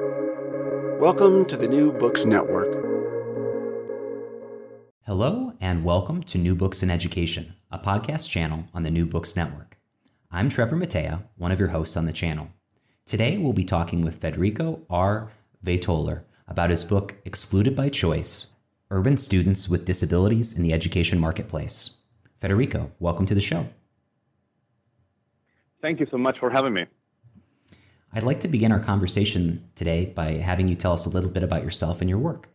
Welcome to the New Books Network. Hello, and welcome to New Books in Education, a podcast channel on the New Books Network. I'm Trevor Mattea, one of your hosts on the channel. Today, we'll be talking with Federico R. Waitoller about his book, Excluded by Choice Urban Students with Disabilities in the Education Marketplace. Federico, welcome to the show. Thank you so much for having me. I'd like to begin our conversation today by having you tell us a little bit about yourself and your work.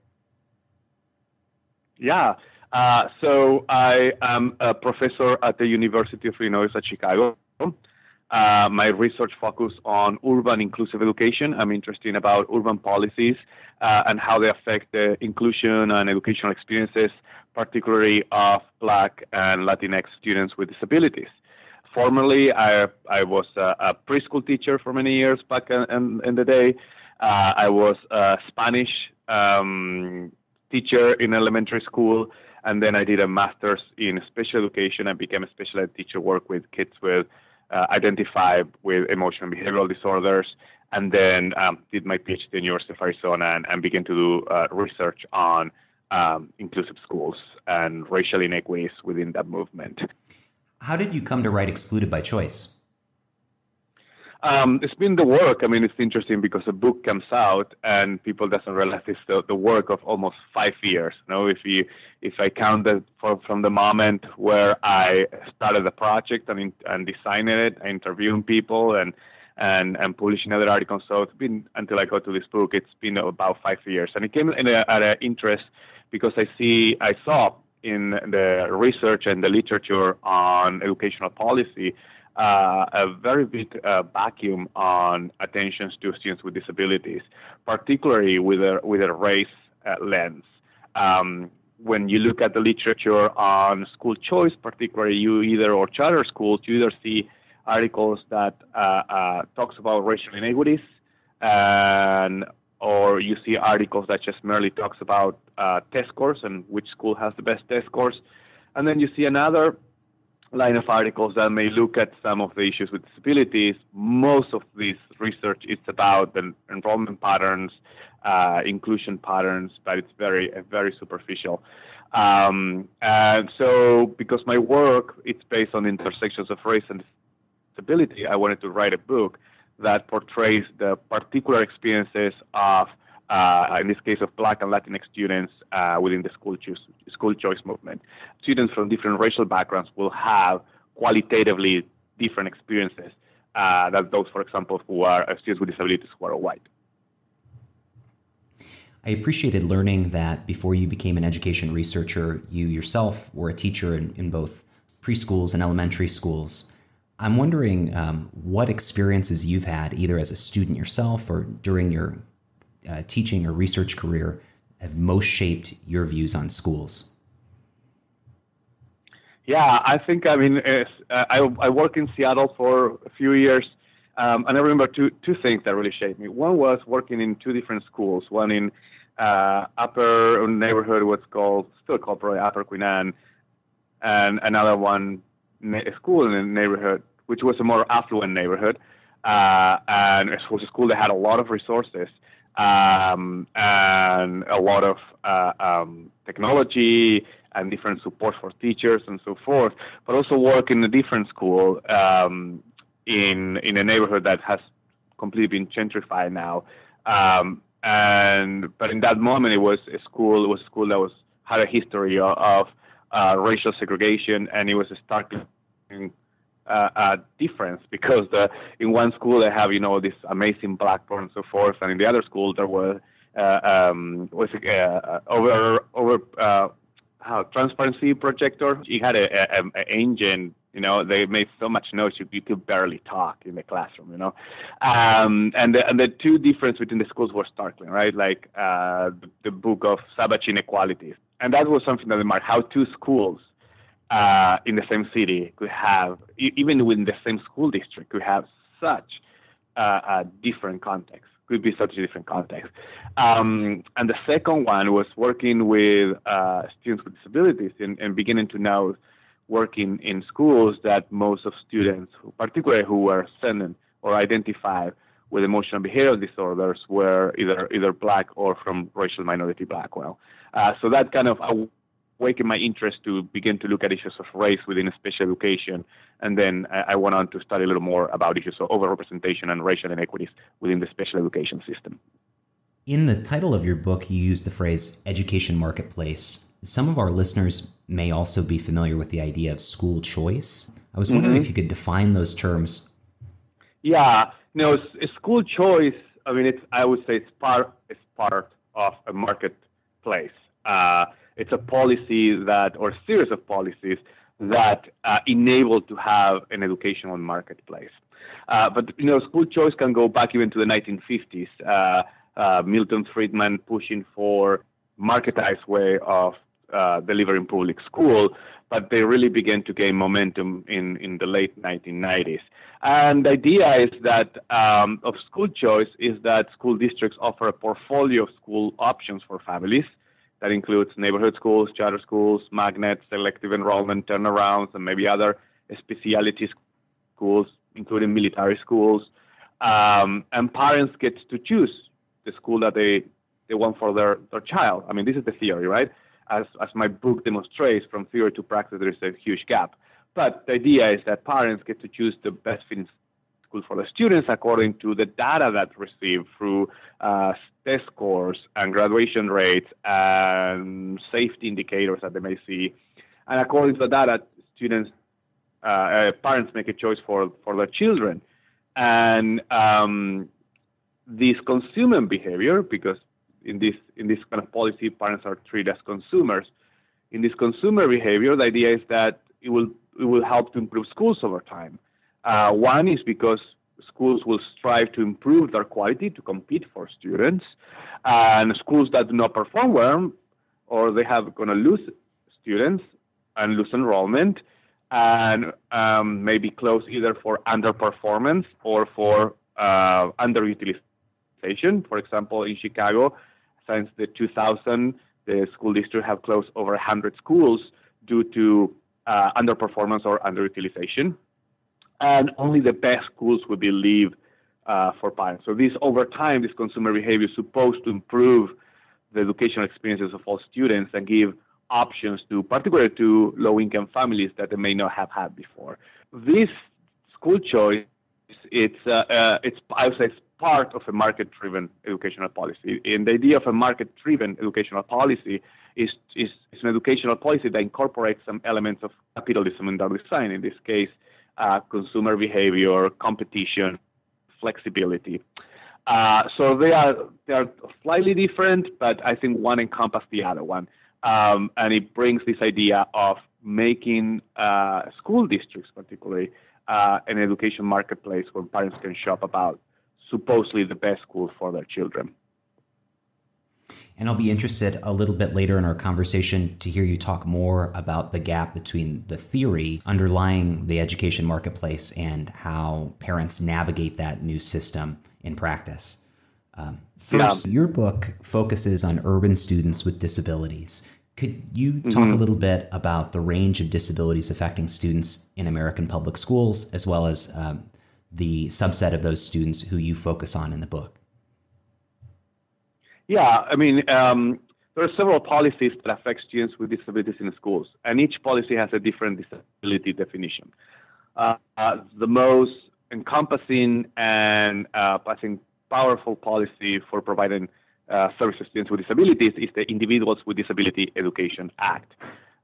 Yeah. Uh, so I am a professor at the University of Illinois at Chicago. Uh, my research focus on urban inclusive education. I'm interested in about urban policies uh, and how they affect the inclusion and educational experiences, particularly of Black and Latinx students with disabilities formerly, I, I was a, a, preschool teacher for many years back in, in the day. Uh, I was a Spanish um, teacher in elementary school, and then I did a master's in special education and became a special ed teacher, work with kids with uh, identified with emotional and behavioral disorders, and then um, did my PhD in University of Arizona and, and began to do uh, research on um, inclusive schools and racial inequities within that movement. How did you come to write Excluded by Choice? Um, it's been the work. I mean, it's interesting because a book comes out and people doesn't realize it's the, the work of almost five years. You know, if you if I count for, from the moment where I started the project and and designing it, interviewing people and and and publishing other articles. So it's been until I got to this book. It's been about five years, and it came in a, at an interest because I see I saw in the research and the literature on educational policy uh, a very big uh, vacuum on attentions to students with disabilities, particularly with a, with a race uh, lens. Um, when you look at the literature on school choice, particularly you either or charter schools, you either see articles that uh, uh, talks about racial inequities and or you see articles that just merely talks about uh, test scores and which school has the best test scores. And then you see another line of articles that may look at some of the issues with disabilities. Most of this research is about the enrollment patterns, uh, inclusion patterns, but it's very, very superficial. Um, and so, because my work it's based on intersections of race and disability, I wanted to write a book that portrays the particular experiences of, uh, in this case, of Black and Latinx students uh, within the school choice, school choice movement. Students from different racial backgrounds will have qualitatively different experiences uh, than those, for example, who are students with disabilities who are white. I appreciated learning that before you became an education researcher, you yourself were a teacher in, in both preschools and elementary schools. I'm wondering um, what experiences you've had, either as a student yourself or during your uh, teaching or research career, have most shaped your views on schools. Yeah, I think I mean uh, I, I worked in Seattle for a few years, um, and I remember two two things that really shaped me. One was working in two different schools. One in uh, upper neighborhood, what's called still called probably Upper Queen Anne, and another one a school in the neighborhood which was a more affluent neighborhood, uh, and it was a school that had a lot of resources um, and a lot of uh, um, technology and different support for teachers and so forth. But also work in a different school um, in in a neighborhood that has completely been gentrified now. Um, and but in that moment, it was a school. It was a school that was had a history of, of uh, racial segregation, and it was starting uh, uh, difference because the, in one school they have you know this amazing blackboard and so forth, and in the other school there was uh, um, was uh, over over uh, how transparency projector. He had a, a, a, engine. You know, they made so much noise you, you could barely talk in the classroom. You know, um, and the, and the two difference between the schools were startling, right? Like uh, the, the book of Savage Inequalities, and that was something that marked how two schools uh, in the same city could have, even within the same school district, could have such uh, a different context. Could be such a different context. Um, and the second one was working with uh, students with disabilities and, and, beginning to now working in schools that most of students, particularly who were sending or identified with emotional behavioral disorders were either either black or from racial minority background. Uh, so that kind of awakened my interest to begin to look at issues of race within special education, and then I, went on to study a little more about issues of overrepresentation and racial inequities within the special education system. In the title of your book, you use the phrase education marketplace. Some of our listeners may also be familiar with the idea of school choice. I was wondering mm-hmm. if you could define those terms. Yeah, no, school choice. I mean, it's I would say it's part it's part of a marketplace. Uh, it's a policy that, or series of policies that uh, enable to have an educational marketplace. Uh, but you know, school choice can go back even to the 1950s. Uh, uh, Milton Friedman pushing for marketized way of uh, delivering public school, but they really began to gain momentum in, in the late 1990s. And the idea is that um, of school choice is that school districts offer a portfolio of school options for families. That includes neighborhood schools, charter schools, magnets, selective enrollment, turnarounds, and maybe other specialty schools, including military schools. Um, and parents get to choose the school that they, they want for their, their child. I mean, this is the theory, right? As, as my book demonstrates, from theory to practice, there is a huge gap. But the idea is that parents get to choose the best fitting school for the students according to the data that's received through uh, test scores and graduation rates and safety indicators that they may see. And according to the data, students, uh, uh, parents make a choice for, for their children. And um, this consumer behavior, because in this in this kind of policy, parents are treated as consumers. In this consumer behavior, the idea is that it will it will help to improve schools over time. Uh, one is because schools will strive to improve their quality to compete for students, and schools that do not perform well, or they have going to lose students and lose enrollment, and um, maybe close either for underperformance or for uh, underutilization. For example, in Chicago, since the 2000, the school district have closed over 100 schools due to uh, underperformance or underutilization, and only the best schools will be leave uh, for parents. So this, over time, this consumer behavior is supposed to improve the educational experiences of all students and give options to, particularly to low-income families that they may not have had before. This school choice, it's, uh, uh it's I would say, it's part of a market-driven educational policy. And the idea of a market-driven educational policy is, is, is, an educational policy that incorporates some elements of capitalism in their design. In this case, uh, consumer behavior, competition, flexibility. Uh, so they are they are slightly different, but I think one encompasses the other one, um, and it brings this idea of making uh, school districts, particularly, uh, an education marketplace where parents can shop about supposedly the best school for their children. And I'll be interested a little bit later in our conversation to hear you talk more about the gap between the theory underlying the education marketplace and how parents navigate that new system in practice. Um, first, yeah. your book focuses on urban students with disabilities. Could you talk mm-hmm. a little bit about the range of disabilities affecting students in American public schools, as well as um, the subset of those students who you focus on in the book? Yeah, I mean, um, there are several policies that affect students with disabilities in schools, and each policy has a different disability definition. Uh, uh, the most encompassing and uh, I think powerful policy for providing uh, services to students with disabilities is the Individuals with Disability Education Act.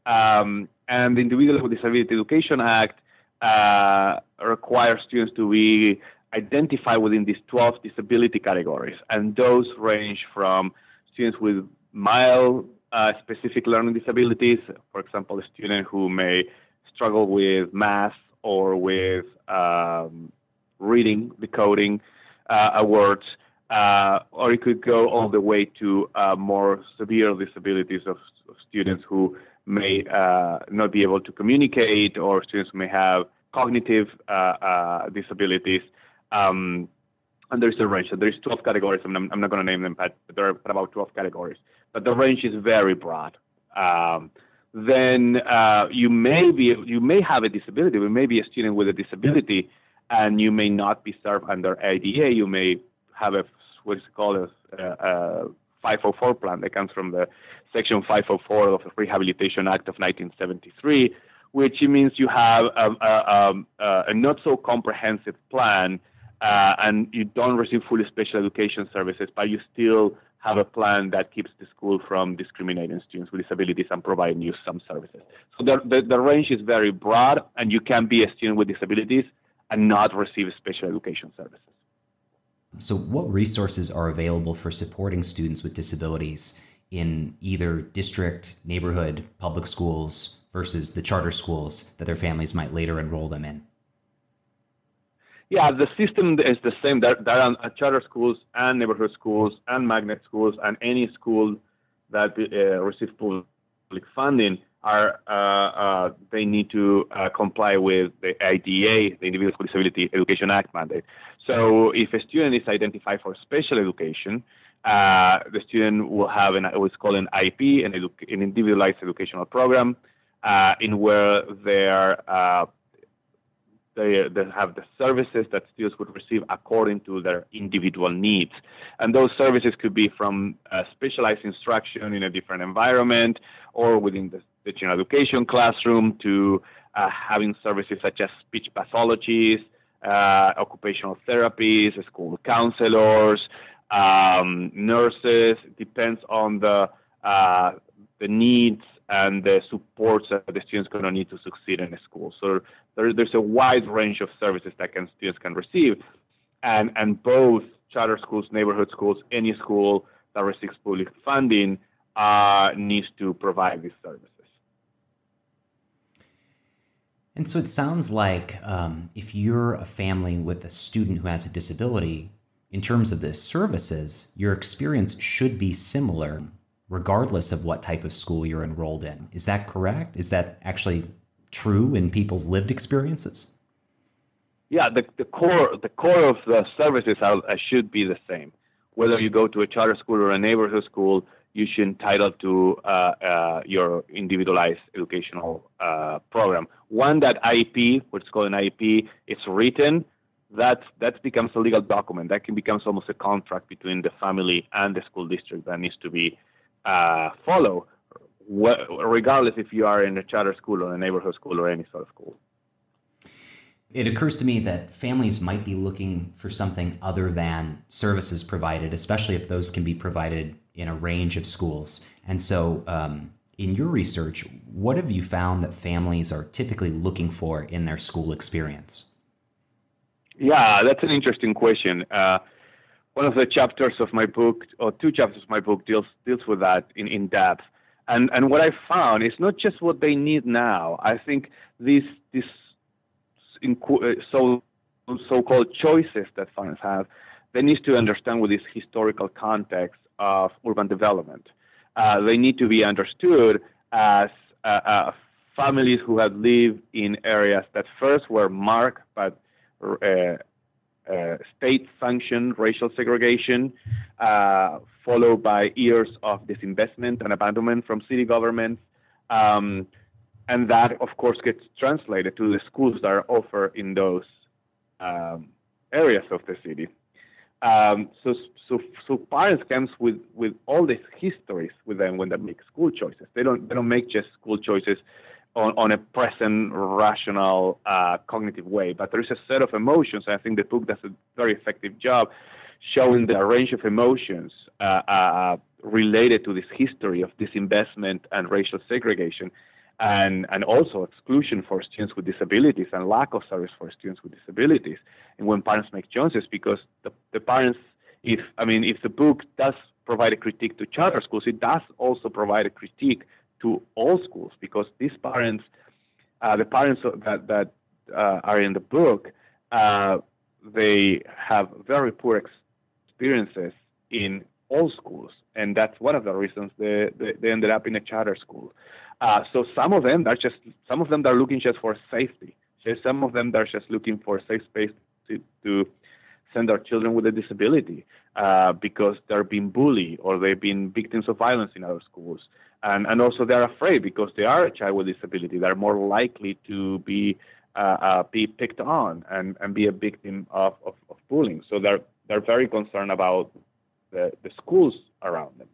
Um, and the Individuals with Disability Education Act uh, require students to be identified within these 12 disability categories. And those range from students with mild uh, specific learning disabilities, for example, a student who may struggle with math or with um, reading, decoding uh, words, uh, or it could go all the way to uh, more severe disabilities of, of students who may uh, not be able to communicate, or students who may have cognitive uh, uh, disabilities. Um, and there's a range. So there's 12 categories. I'm, I'm not going to name them, but there are about 12 categories. But the range is very broad. Um, then uh, you may be you may have a disability. You may be a student with a disability, and you may not be served under IDEA. You may have a what's called a, a 504 plan that comes from the Section 504 of the Rehabilitation Act of 1973, which means you have a, a, a not so comprehensive plan uh, and you don't receive fully special education services, but you still have a plan that keeps the school from discriminating students with disabilities and providing you some services. So the, the, the range is very broad, and you can be a student with disabilities and not receive special education services. So, what resources are available for supporting students with disabilities in either district, neighborhood, public schools versus the charter schools that their families might later enroll them in? Yeah, the system is the same. There, are charter schools and neighborhood schools and magnet schools and any school that uh, receives public funding are uh, uh, they need to uh, comply with the IDEA, the Individuals with Disability Education Act mandate. So if a student is identified for special education, uh, the student will have an what's called an IEP, an, edu- an individualized educational program, uh, in where uh, they, they have the services that students would receive according to their individual needs. And those services could be from uh, specialized instruction in a different environment or within the, the general education classroom to uh, having services such as speech pathologies, uh, occupational therapies, school counselors, um, nurses. It depends on the, uh, the needs and the supports that the students going to need to succeed in school. So there, there's a wide range of services that can, students can receive, and and both charter schools, neighborhood schools, any school that receives public funding uh, needs to provide these services. And so it sounds like um, if you're a family with a student who has a disability, in terms of the services, your experience should be similar regardless of what type of school you're enrolled in. Is that correct? Is that actually true in people's lived experiences? Yeah, the, the core the core of the services are, uh, should be the same. Whether you go to a charter school or a neighborhood school, you should entitle to uh, uh, your individualized educational uh, program. One that IEP, what's called an IEP, is written. That that becomes a legal document. That can becomes almost a contract between the family and the school district that needs to be uh, follow, regardless if you are in a charter school or a neighborhood school or any sort of school. It occurs to me that families might be looking for something other than services provided, especially if those can be provided in a range of schools. And so, um, in your research, what have you found that families are typically looking for in their school experience? Yeah, that's an interesting question. Uh, one of the chapters of my book, or two chapters of my book, deals deals with that in, in depth. And and what I found is not just what they need now. I think these these uh, so so-called choices that farmers have, they need to understand with this historical context of urban development. Uh, they need to be understood as uh, uh, families who have lived in areas that first were marked by uh, state sanctioned racial segregation, uh, followed by years of disinvestment and abandonment from city governments. Um, and that, of course, gets translated to the schools that are offered in those um, areas of the city. Um, so, so, so parents comes with, with all these histories with them when they make school choices. They don't, they don't make just school choices on, on a present, rational, uh, cognitive way. But there is a set of emotions. I think the book does a very effective job showing the range of emotions uh, uh, related to this history of disinvestment and racial segregation, and, and also exclusion for students with disabilities and lack of service for students with disabilities. And when parents make choices, because the, the parents, if I mean, if the book does provide a critique to charter schools, it does also provide a critique to all schools because these parents, uh, the parents that, that uh, are in the book, uh, they have very poor experiences in all schools, and that's one of the reasons they, they, they ended up in a charter school. Uh, so some of them are just some of them are looking just for safety. So some of them are just looking for a safe space to, to send their children with a disability uh, because they're being bullied or they've been victims of violence in other schools and and also they're afraid because they are a child with disability. They're more likely to be uh, uh, be picked on and, and be a victim of, of, of bullying. So they're, they're very concerned about the, the schools around them.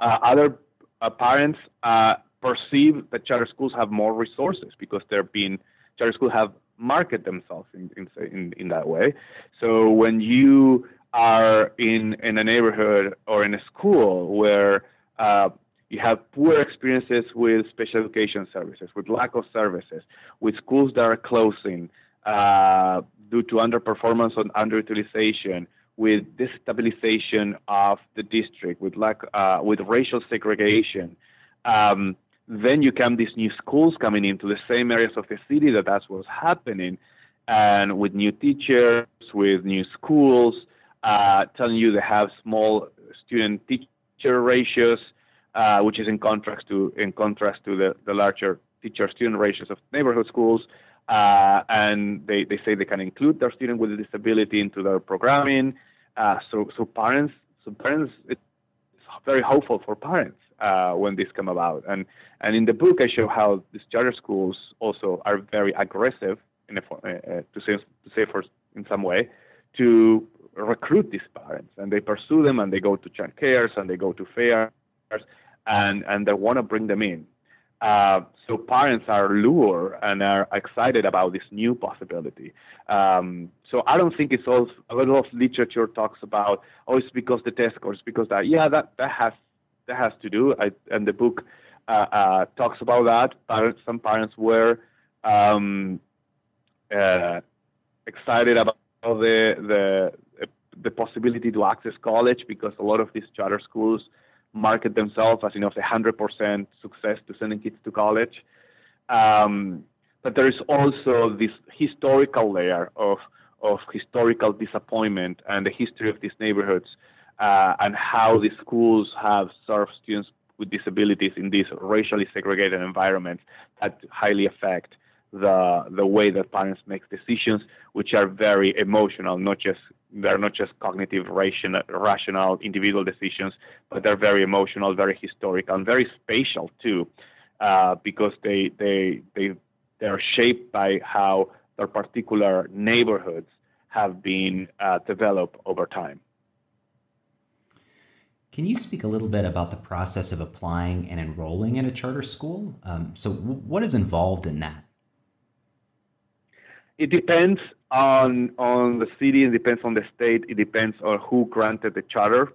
Uh, other uh, parents uh, perceive that charter schools have more resources because they're being charter schools have market themselves in, in, in, that way. So when you are in, in a neighborhood or in a school where uh, you have poor experiences with special education services, with lack of services, with schools that are closing uh, due to underperformance or underutilization, with destabilization of the district, with lack, uh, with racial segregation. Um, then you come these new schools coming into the same areas of the city that that's what's happening, and with new teachers, with new schools, uh, telling you they have small student teacher ratios, uh, which is in contrast to in contrast to the, the larger teacher student ratios of neighborhood schools. Uh, and they, they say they can include their student with a disability into their programming. Uh, so so parents so parents it's very hopeful for parents uh, when this come about. And and in the book, I show how these charter schools also are very aggressive, in a, uh, uh, to say to say for in some way, to recruit these parents, and they pursue them, and they go to child cares, and they go to fairs, and and they want to bring them in. Uh, so parents are lured and are excited about this new possibility. Um, so I don't think it's all a lot of literature talks about oh it's because the test scores because that yeah that that has that has to do. I, and the book uh, uh, talks about that. Parents, some parents were um, uh, excited about the, the the possibility to access college because a lot of these charter schools market themselves as you know the hundred percent success to sending kids to college. Um, but there is also this historical layer of of historical disappointment and the history of these neighborhoods uh, and how the schools have served students with disabilities in these racially segregated environments that highly affect the the way that parents make decisions, which are very emotional, not just they're not just cognitive, rational, rational individual decisions, but they're very emotional, very historical, and very spatial too, uh, because they they they they are shaped by how their particular neighborhoods have been uh, developed over time. Can you speak a little bit about the process of applying and enrolling in a charter school? Um, so, w- what is involved in that? It depends on on the city. It depends on the state. It depends on who granted the charter.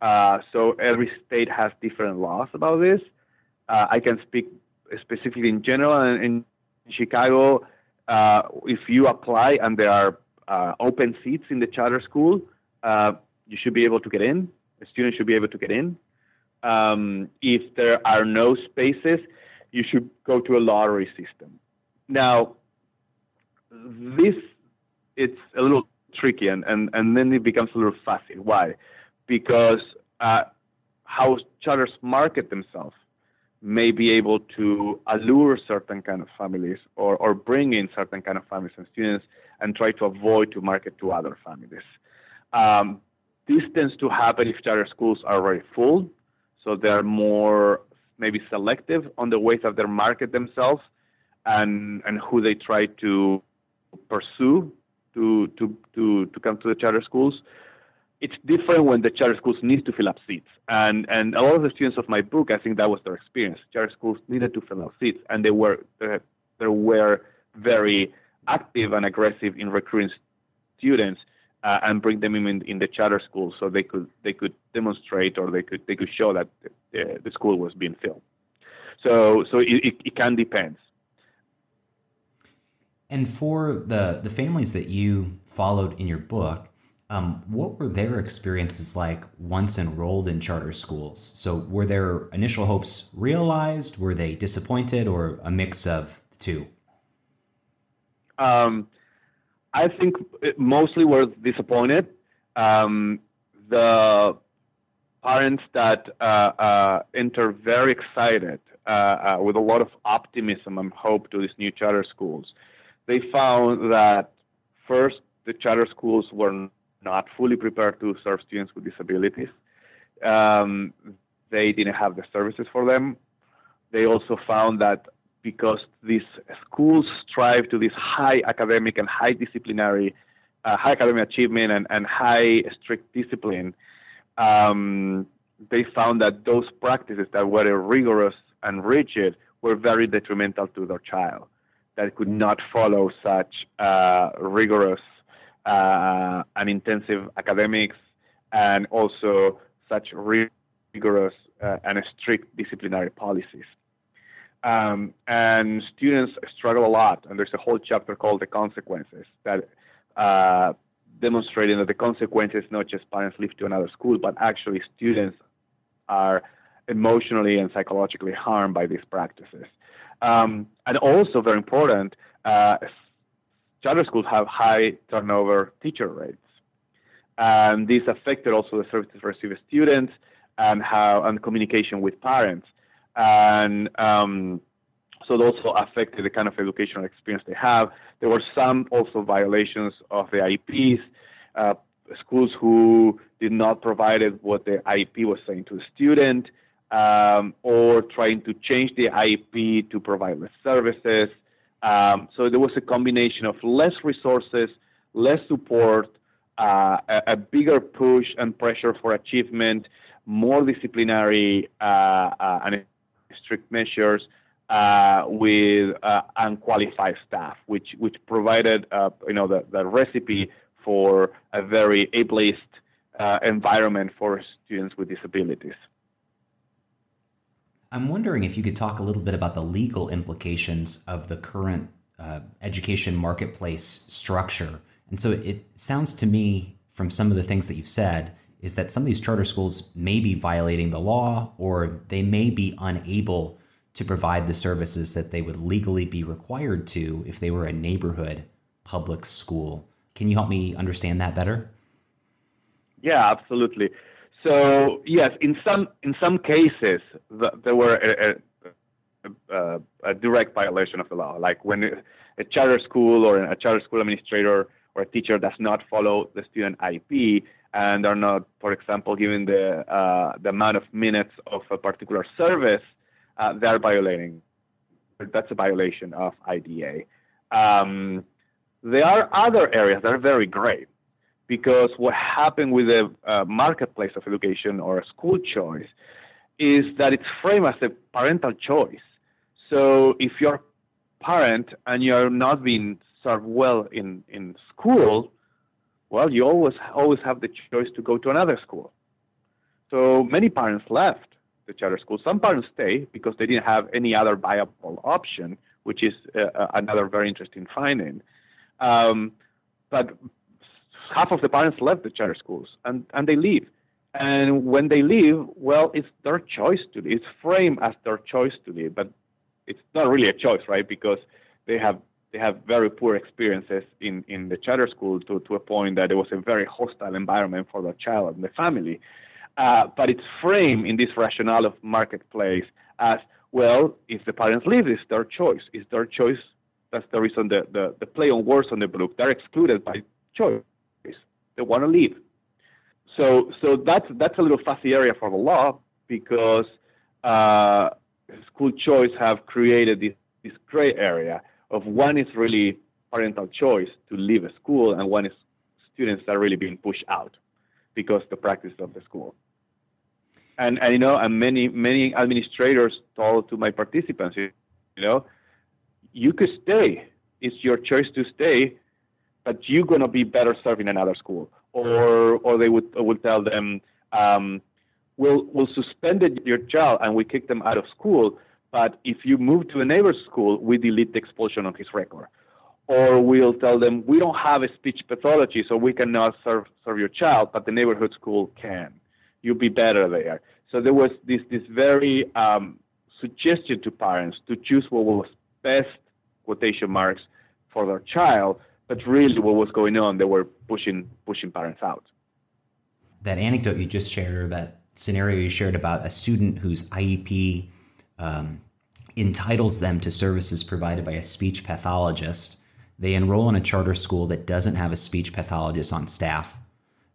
Uh, so every state has different laws about this. Uh, I can speak specifically in general. In, in Chicago, uh, if you apply and there are uh, open seats in the charter school, uh, you should be able to get in a student should be able to get in. Um, if there are no spaces, you should go to a lottery system. Now, this it's a little tricky, and, and, and then it becomes a little fuzzy. Why? Because uh, how charters market themselves may be able to allure certain kind of families or, or bring in certain kind of families and students and try to avoid to market to other families. Um, this tends to happen if charter schools are very full, so they're more maybe selective on the ways that they market themselves and and who they try to pursue to to to to come to the charter schools. It's different when the charter schools need to fill up seats, and and a lot of the students of my book, I think that was their experience. Charter schools needed to fill up seats, and they were they were very active and aggressive in recruiting students uh, and bring them in in the charter school so they could they could demonstrate or they could they could show that the, the school was being filled. So so it, it, it can depend. And for the the families that you followed in your book, um, what were their experiences like once enrolled in charter schools? So were their initial hopes realized? Were they disappointed, or a mix of the two? Um, I think mostly were disappointed. Um, the parents that uh, uh, enter very excited uh, uh, with a lot of optimism and hope to these new charter schools, they found that first the charter schools were not fully prepared to serve students with disabilities. Um, they didn't have the services for them. They also found that because these schools strive to this high academic and high disciplinary, uh, high academic achievement and, and high strict discipline, um, they found that those practices that were rigorous and rigid were very detrimental to their child, that could not follow such uh, rigorous uh, and intensive academics and also such rigorous uh, and strict disciplinary policies. Um, and students struggle a lot, and there's a whole chapter called The Consequences that uh, demonstrating that the consequences not just parents leave to another school, but actually students are emotionally and psychologically harmed by these practices. Um, and also, very important, uh, charter schools have high turnover teacher rates. And this affected also the services received students and how and communication with parents. And um, so it also affected the kind of educational experience they have. There were some also violations of the IEPs. Uh, schools who did not provide what the IEP was saying to the student, um, or trying to change the IEP to provide less services. Um, so there was a combination of less resources, less support, uh, a, a, bigger push and pressure for achievement, more disciplinary uh, uh, and strict measures uh, with uh, unqualified staff, which which provided uh, you know the, the recipe for a very ableist environment for students with disabilities. I'm wondering if you could talk a little bit about the legal implications of the current uh, education marketplace structure. And so it sounds to me, from some of the things that you've said, is that some of these charter schools may be violating the law or they may be unable to provide the services that they would legally be required to if they were a neighborhood public school. Can you help me understand that better? Yeah, absolutely. So yes, in some in some cases the, there were a, a, a, direct violation of the law, like when a charter school or a charter school administrator or a teacher does not follow the student IEP and are not, for example, given the uh, the amount of minutes of a particular service, uh, they're violating. That's a violation of IDEA. Um, there are other areas that are very gray because what happened with the uh, marketplace of education or a school choice is that it's framed as a parental choice. So if you're a parent and you're not being served well in, in school, well, you always always have the choice to go to another school. So many parents left the charter school. Some parents stay because they didn't have any other viable option, which is uh, uh another very interesting finding. Um, but half of the parents left the charter schools and, and they leave. And when they leave, well, it's their choice to leave. It's framed as their choice to leave, but it's not really a choice, right? Because they have they have very poor experiences in, in the charter school to, to a point that it was a very hostile environment for the child and the family. Uh, but it's framed in this rationale of marketplace as well, if the parents leave, it's their choice. It's their choice. That's the reason the, the, the play on words on the book. They're excluded by choice want to leave. So, so that's that's a little fuzzy area for the law because uh, school choice have created this, this gray area of one is really parental choice to leave a school, and one is students are really being pushed out because the practice of the school. And, and you know, and many many administrators told to my participants, you know, you could stay. It's your choice to stay, but you're going to be better serving another school. Or, or they would, would tell them, um, we'll, we'll suspend your child and we kick them out of school, but if you move to a neighbor's school, we delete the expulsion on his record. Or we'll tell them, we don't have a speech pathology, so we cannot serve, serve your child, but the neighborhood school can. You'll be better there. So there was this, this very um, suggestion to parents to choose what was best, quotation marks, for their child but really what was going on, they were pushing pushing parents out. That anecdote you just shared, or that scenario you shared about a student whose IEP um, entitles them to services provided by a speech pathologist. They enroll in a charter school that doesn't have a speech pathologist on staff.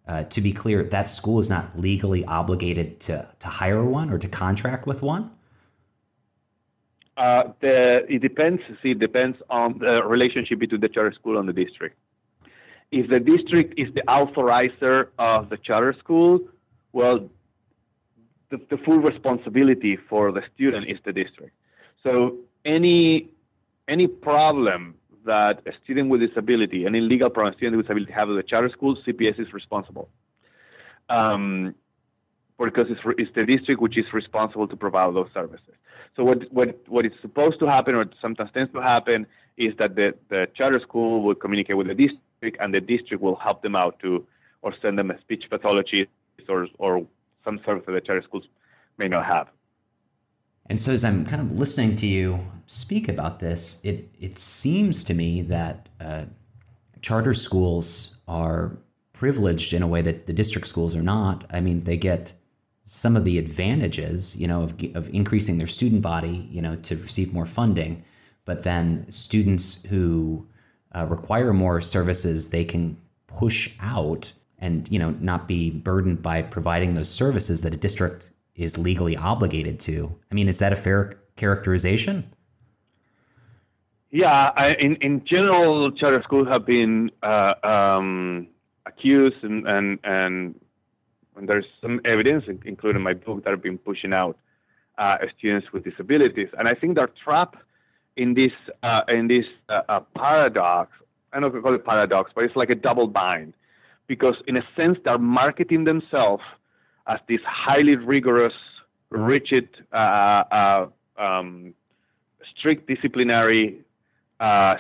Uh, to be clear, that school is not legally obligated to, to hire one or to contract with one? Uh, the, it depends. See, it depends on the relationship between the charter school and the district. If the district is the authorizer of the charter school, well, the, the full responsibility for the student is the district. So any any problem that a student with disability, any legal problem a student with disability have at the charter school, CPS is responsible. Um, because it's, it's the district which is responsible to provide those services. So what, what, what is supposed to happen, or sometimes tends to happen, is that the, the charter school will communicate with the district, and the district will help them out to, or send them a speech pathologist or, or some service that the charter schools may not have. And so, as I'm kind of listening to you speak about this, it it seems to me that uh, charter schools are privileged in a way that the district schools are not. I mean, they get some of the advantages, you know, of, of increasing their student body, you know, to receive more funding, but then students who uh, require more services, they can push out and you know not be burdened by providing those services that a district is legally obligated to. I mean, is that a fair characterization? Yeah, I, in in general, charter schools have been uh, um, accused, and and and there's some evidence, including my book, that have been pushing out uh, students with disabilities, and I think they're trapped in this uh, in this uh, uh, paradox. I don't know if call it paradox, but it's like a double bind, because in a sense they're marketing themselves as these highly rigorous, rigid, uh, uh, um, strict disciplinary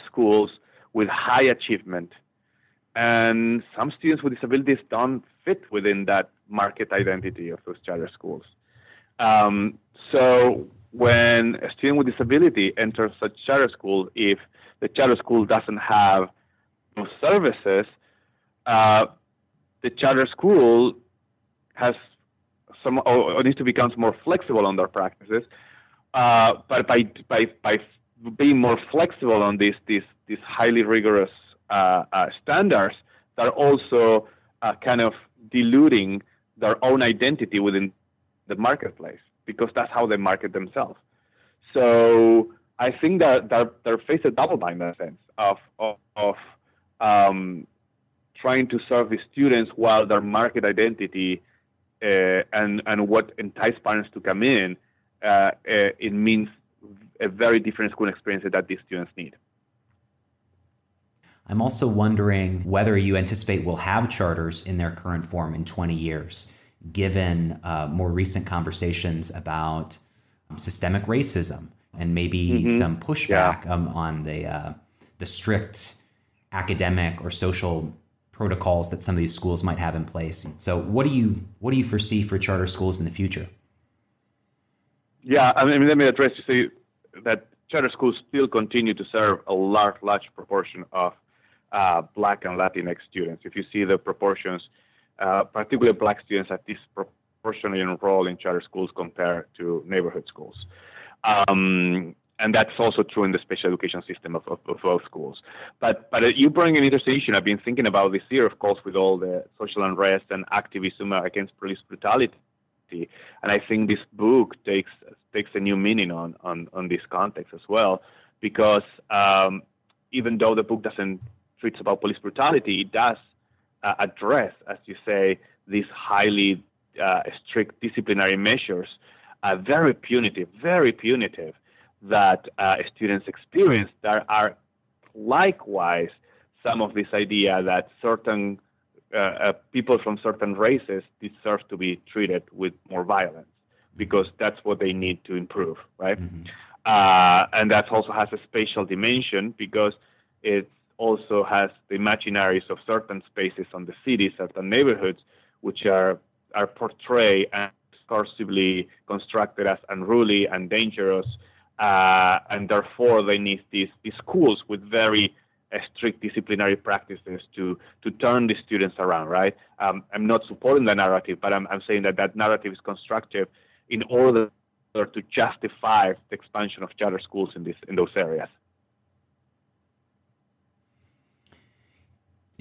schools with high achievement. And some students with disabilities don't fit within that market identity of those charter schools. Um, so when a student with disability enters a charter school, if the charter school doesn't have those services, uh, the charter school has some or needs to become more flexible on their practices. Uh, but by by by being more flexible on these these these highly rigorous uh, uh, standards, they're also uh, kind of diluting their own identity within the marketplace because that's how they market themselves. So I think that they're, they're faced a double bind in a sense of of, of um, trying to serve the students while their market identity uh, and and what entice parents to come in, uh, uh, it means a very different school experience that these students need. I'm also wondering whether you anticipate we'll have charters in their current form in 20 years, given uh, more recent conversations about systemic racism and maybe mm-hmm. some pushback yeah. um, on the uh, the strict academic or social protocols that some of these schools might have in place. So, what do you what do you foresee for charter schools in the future? Yeah, I mean, let me address you say that charter schools still continue to serve a large, large proportion of uh, Black and Latinx students. If you see the proportions, uh, particularly Black students are disproportionately enrolled in charter schools compared to neighborhood schools. Um, and that's also true in the special education system of, of, of both schools. But but uh, you bring an interesting issue. I've been thinking about this year, of course, with all the social unrest and activism against police brutality, and I think this book takes takes a new meaning on on, on this context as well, because um, even though the book doesn't treat about police brutality, it does uh, address, as you say, these highly uh, strict disciplinary measures, uh, very punitive, very punitive that uh, students experience There are likewise some of this idea that certain uh, uh, people from certain races deserve to be treated with more violence because that's what they need to improve, right? Mm-hmm. Uh, and that also has a spatial dimension because it also has the imaginaries of certain spaces on the city, certain neighborhoods, which are are portrayed and discursively constructed as unruly and dangerous uh, and therefore they need these, these schools with very uh, strict disciplinary practices to to turn the students around. Right? Um, I'm not supporting the narrative, but I'm, I'm saying that that narrative is constructive in order to justify the expansion of charter schools in this in those areas.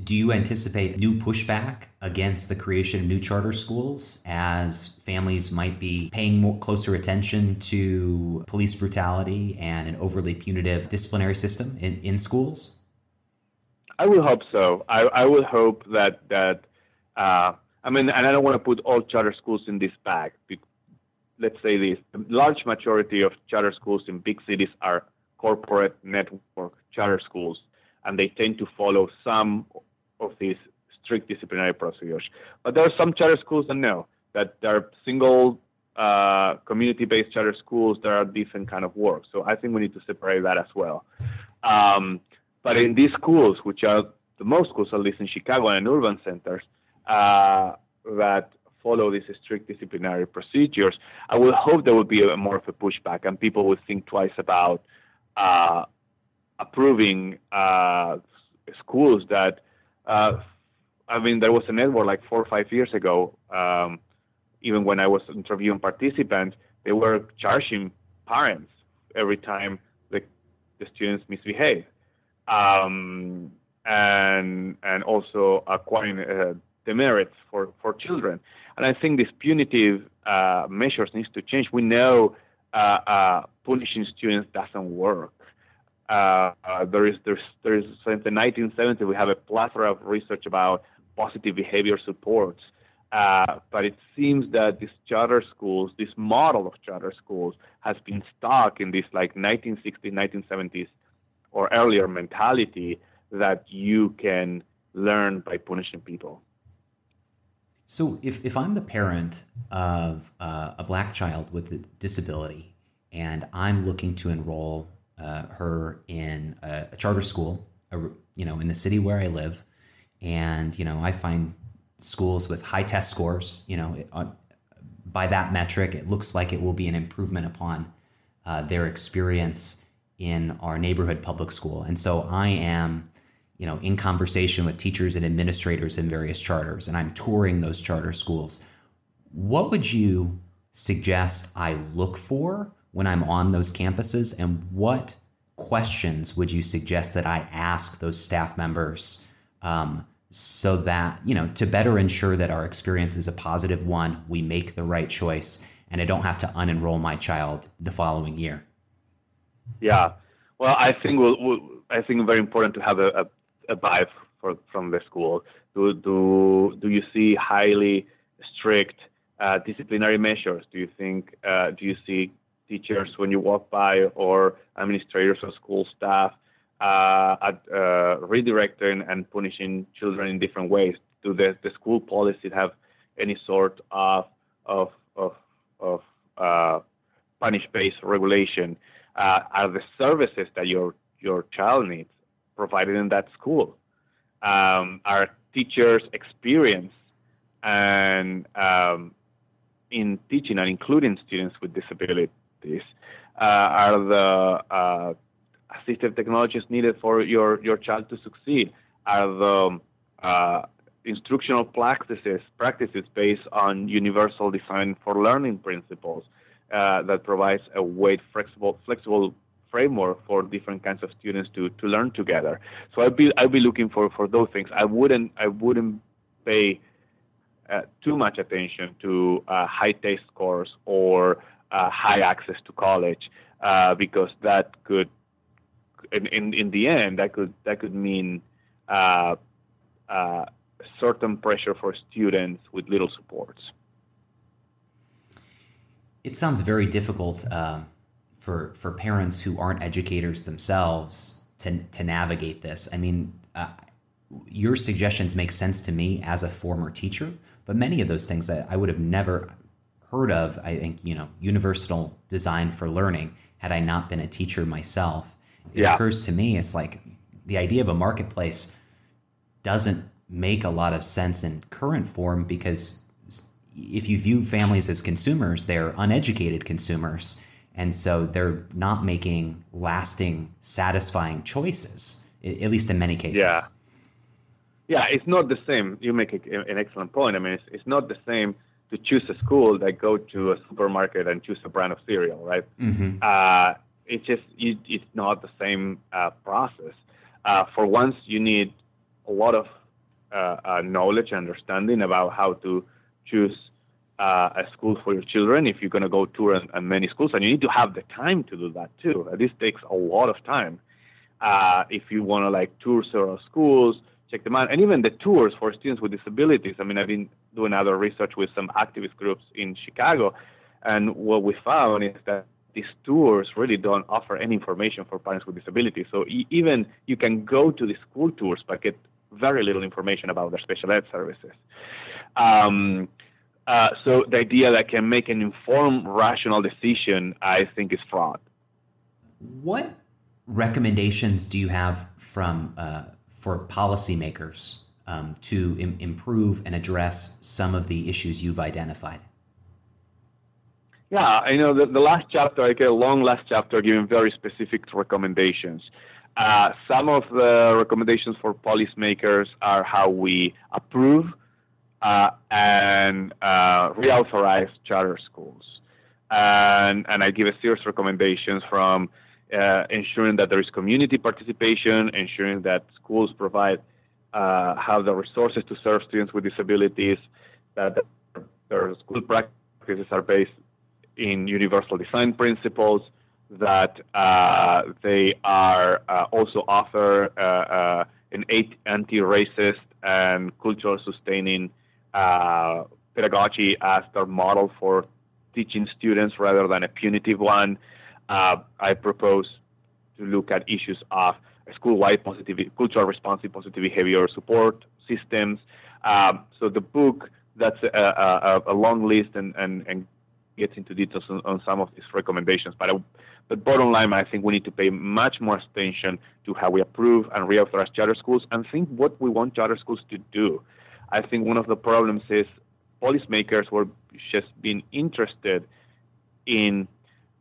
Do you anticipate new pushback against the creation of new charter schools as families might be paying more closer attention to police brutality and an overly punitive disciplinary system in, in schools? I will hope so. I, I will hope that that uh, I mean, and I don't want to put all charter schools in this bag. Let's say this: the large majority of charter schools in big cities are corporate network charter schools, and they tend to follow some of these strict disciplinary procedures. But there are some charter schools that know that there are single uh, community-based charter schools that are different kind of work. So I think we need to separate that as well. Um, but in these schools, which are the most schools, at least in Chicago and in urban centers, uh, that follow these strict disciplinary procedures, I will hope there will be a, more of a pushback and people will think twice about uh, approving uh, schools that, uh, I mean, there was a network like four or five years ago, um, even when I was interviewing participants, they were charging parents every time the, the students misbehave. Um, and and also acquiring uh, demerits for, for children. And I think these punitive uh, measures needs to change. We know uh, uh punishing students doesn't work. Uh, there is there's there's since the 1970s we have a plethora of research about positive behavior supports. Uh, but it seems that these charter schools, this model of charter schools, has been stuck in this like 1960s, 1970s, or earlier mentality that you can learn by punishing people. So, if, if I'm the parent of uh, a black child with a disability and I'm looking to enroll uh, her in a, a charter school, a, you know, in the city where I live, and you know, I find schools with high test scores, you know, it, uh, by that metric, it looks like it will be an improvement upon uh, their experience in our neighborhood public school. And so I am, you know, in conversation with teachers and administrators in various charters, and I'm touring those charter schools. What would you suggest I look for when I'm on those campuses? And what questions would you suggest that I ask those staff members um, so that, you know, to better ensure that our experience is a positive one, we make the right choice, and I don't have to unenroll my child the following year? Yeah. Well, I think we'll, we'll I think very important to have a, a, a vibe for, from the school. Do, do, do you see highly strict uh, disciplinary measures? Do you think, uh, do you see teachers when you walk by or administrators or school staff uh, at, uh, redirecting and punishing children in different ways? Do the, the school policies have any sort of of of, of uh, punish-based regulation? Uh, are the services that your your child needs provided in that school? Um, are teachers' experience and um, in teaching and including students with disabilities uh, are the uh, assistive technologies needed for your, your child to succeed? Are the uh, instructional practices practices based on universal design for learning principles uh, that provides a weight flexible flexible framework for different kinds of students to, to learn together. So I'd be I'd be looking for, for those things. I wouldn't I wouldn't pay uh, too much attention to uh, high test scores or high access to college uh, because that could, in, in, in the end, that could that could mean uh, uh certain pressure for students with little supports. It sounds very difficult uh, for for parents who aren't educators themselves to to navigate this. I mean uh, your suggestions make sense to me as a former teacher, but many of those things that I would have never heard of, I think, you know, universal design for learning had I not been a teacher myself. It yeah. occurs to me it's like the idea of a marketplace doesn't make a lot of sense in current form because if you view families as consumers, they're uneducated consumers. And so they're not making lasting, satisfying choices, at least in many cases. Yeah. Yeah, it's not the same. You make an excellent point. I mean, it's, it's not the same to choose a school that go to a supermarket and choose a brand of cereal, right? Mm-hmm. Uh, it's just it's not the same uh, process. Uh, for once, you need a lot of uh, uh, knowledge and understanding about how to choose uh, a school for your children if you're going to go tour and, many schools, and you need to have the time to do that too. This takes a lot of time. Uh, if you want to like tour several schools, check them out, and even the tours for students with disabilities. I mean, I've been doing other research with some activist groups in Chicago, and what we found is that these tours really don't offer any information for parents with disabilities. So even you can go to the school tours, but get very little information about their special ed services. Um, uh, so the idea that can make an informed, rational decision, I think, is fraud. What recommendations do you have from uh, for policymakers um, to Im- improve and address some of the issues you've identified? Yeah, I know the, the last chapter, I get a long last chapter giving very specific recommendations. Uh, some of the recommendations for policymakers are how we approve uh, and uh, reauthorize charter schools. And, and I give a series of recommendations from uh, ensuring that there is community participation, ensuring that schools provide uh, have the resources to serve students with disabilities, that their school practices are based in universal design principles, that uh, they are uh, also offer uh, uh, an anti-racist and cultural sustaining pedagogy as their model for teaching students rather than a punitive one. I propose to look at issues of school-wide positive, cultural responsive positive behavior support systems. Um, so the book that's a, a, a long list and, and, and gets into details on, on, some of these recommendations. But, uh, but bottom line, I think we need to pay much more attention to how we approve and reauthorize charter schools and think what we want charter schools to do. I think one of the problems is policymakers were just being interested in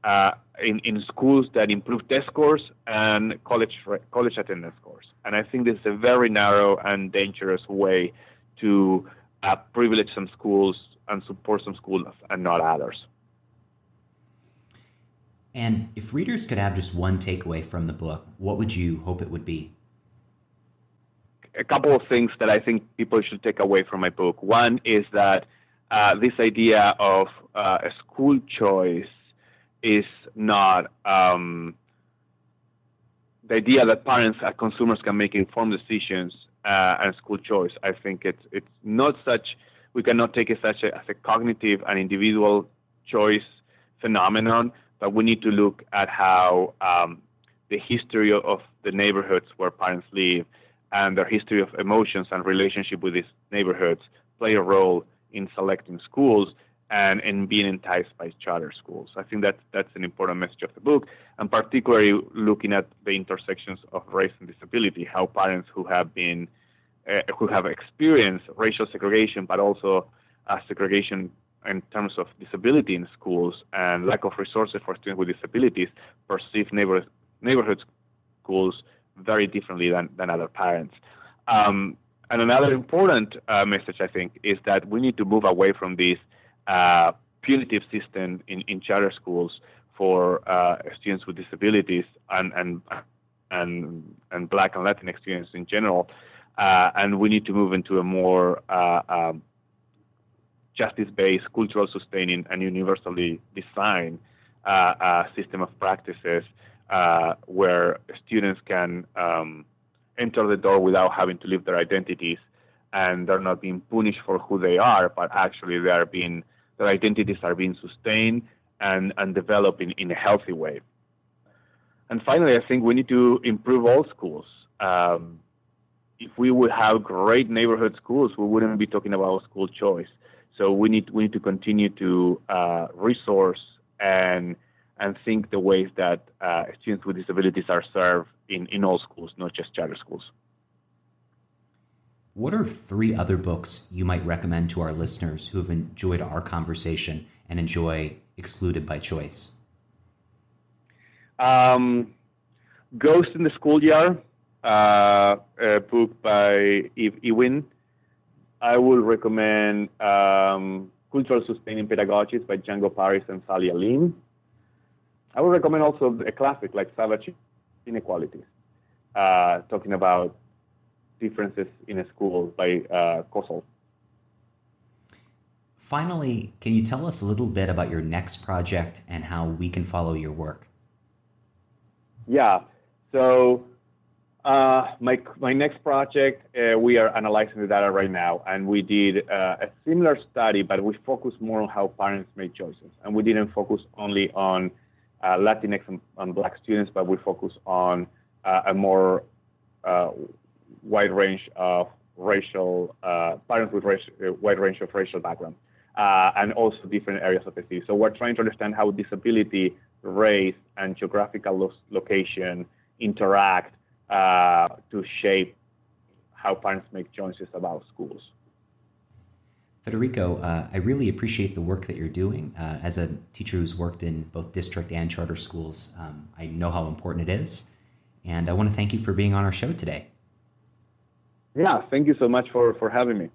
uh, in, in schools that improve test scores and college college attendance scores. And I think this is a very narrow and dangerous way to uh, privilege some schools and support some schools and not others. And if readers could have just one takeaway from the book, what would you hope it would be? A couple of things that I think people should take away from my book. One is that uh, this idea of uh, a school choice is not um, the idea that parents and consumers can make informed decisions uh, and school choice. I think it's it's not such we cannot take it such a, as a cognitive and individual choice phenomenon, but we need to look at how um, the history of the neighborhoods where parents live and their history of emotions and relationship with these neighborhoods play a role in selecting schools and in being enticed by charter schools. I think that that's an important message of the book, and particularly looking at the intersections of race and disability, how parents who have been uh, who have experienced racial segregation, but also uh, segregation in terms of disability in schools and lack of resources for students with disabilities, perceive neighbor, neighborhood schools very differently than, than other parents. Um, and another important uh, message, I think, is that we need to move away from this uh, punitive system in, in charter schools for uh, students with disabilities and, and, and, and Black and Latinx students in general. Uh, and we need to move into a more uh, um, justice-based, cultural sustaining, and universally designed uh, system of practices where students can um, enter the door without having to leave their identities, and they're not being punished for who they are, but actually they are being their identities are being sustained and and developed in, in a healthy way. And finally, I think we need to improve all schools. Um, if we would have great neighborhood schools, we wouldn't be talking about school choice. So we need we need to continue to uh, resource and and think the ways that uh, students with disabilities are served in, in all schools, not just charter schools. What are three other books you might recommend to our listeners who have enjoyed our conversation and enjoy Excluded by Choice? Um, Ghost in the Schoolyard uh, a book by Eve Ewing. I would recommend um, Cultural Sustaining Pedagogies by Django Paris and Samy Alim. I would recommend also a classic like Savage Inequalities, uh, talking about differences in a school by uh. Finally, can you tell us a little bit about your next project and how we can follow your work? Yeah. So uh, my my next project, uh, we are analyzing the data right now, and we did uh, a similar study, but we focused more on how parents make choices, and we didn't focus only on uh, Latinx and, and, Black students, but we focused on uh, a more uh, wide range of racial parents with a wide range of racial background, and also different areas of the city. So we're trying to understand how disability, race, and geographical lo- location interact uh, to shape how parents make choices about schools. Federico, uh, I really appreciate the work that you're doing. Uh, as a teacher who's worked in both district and charter schools, um, I know how important it is. And I want to thank you for being on our show today. Yeah, thank you so much for, for having me.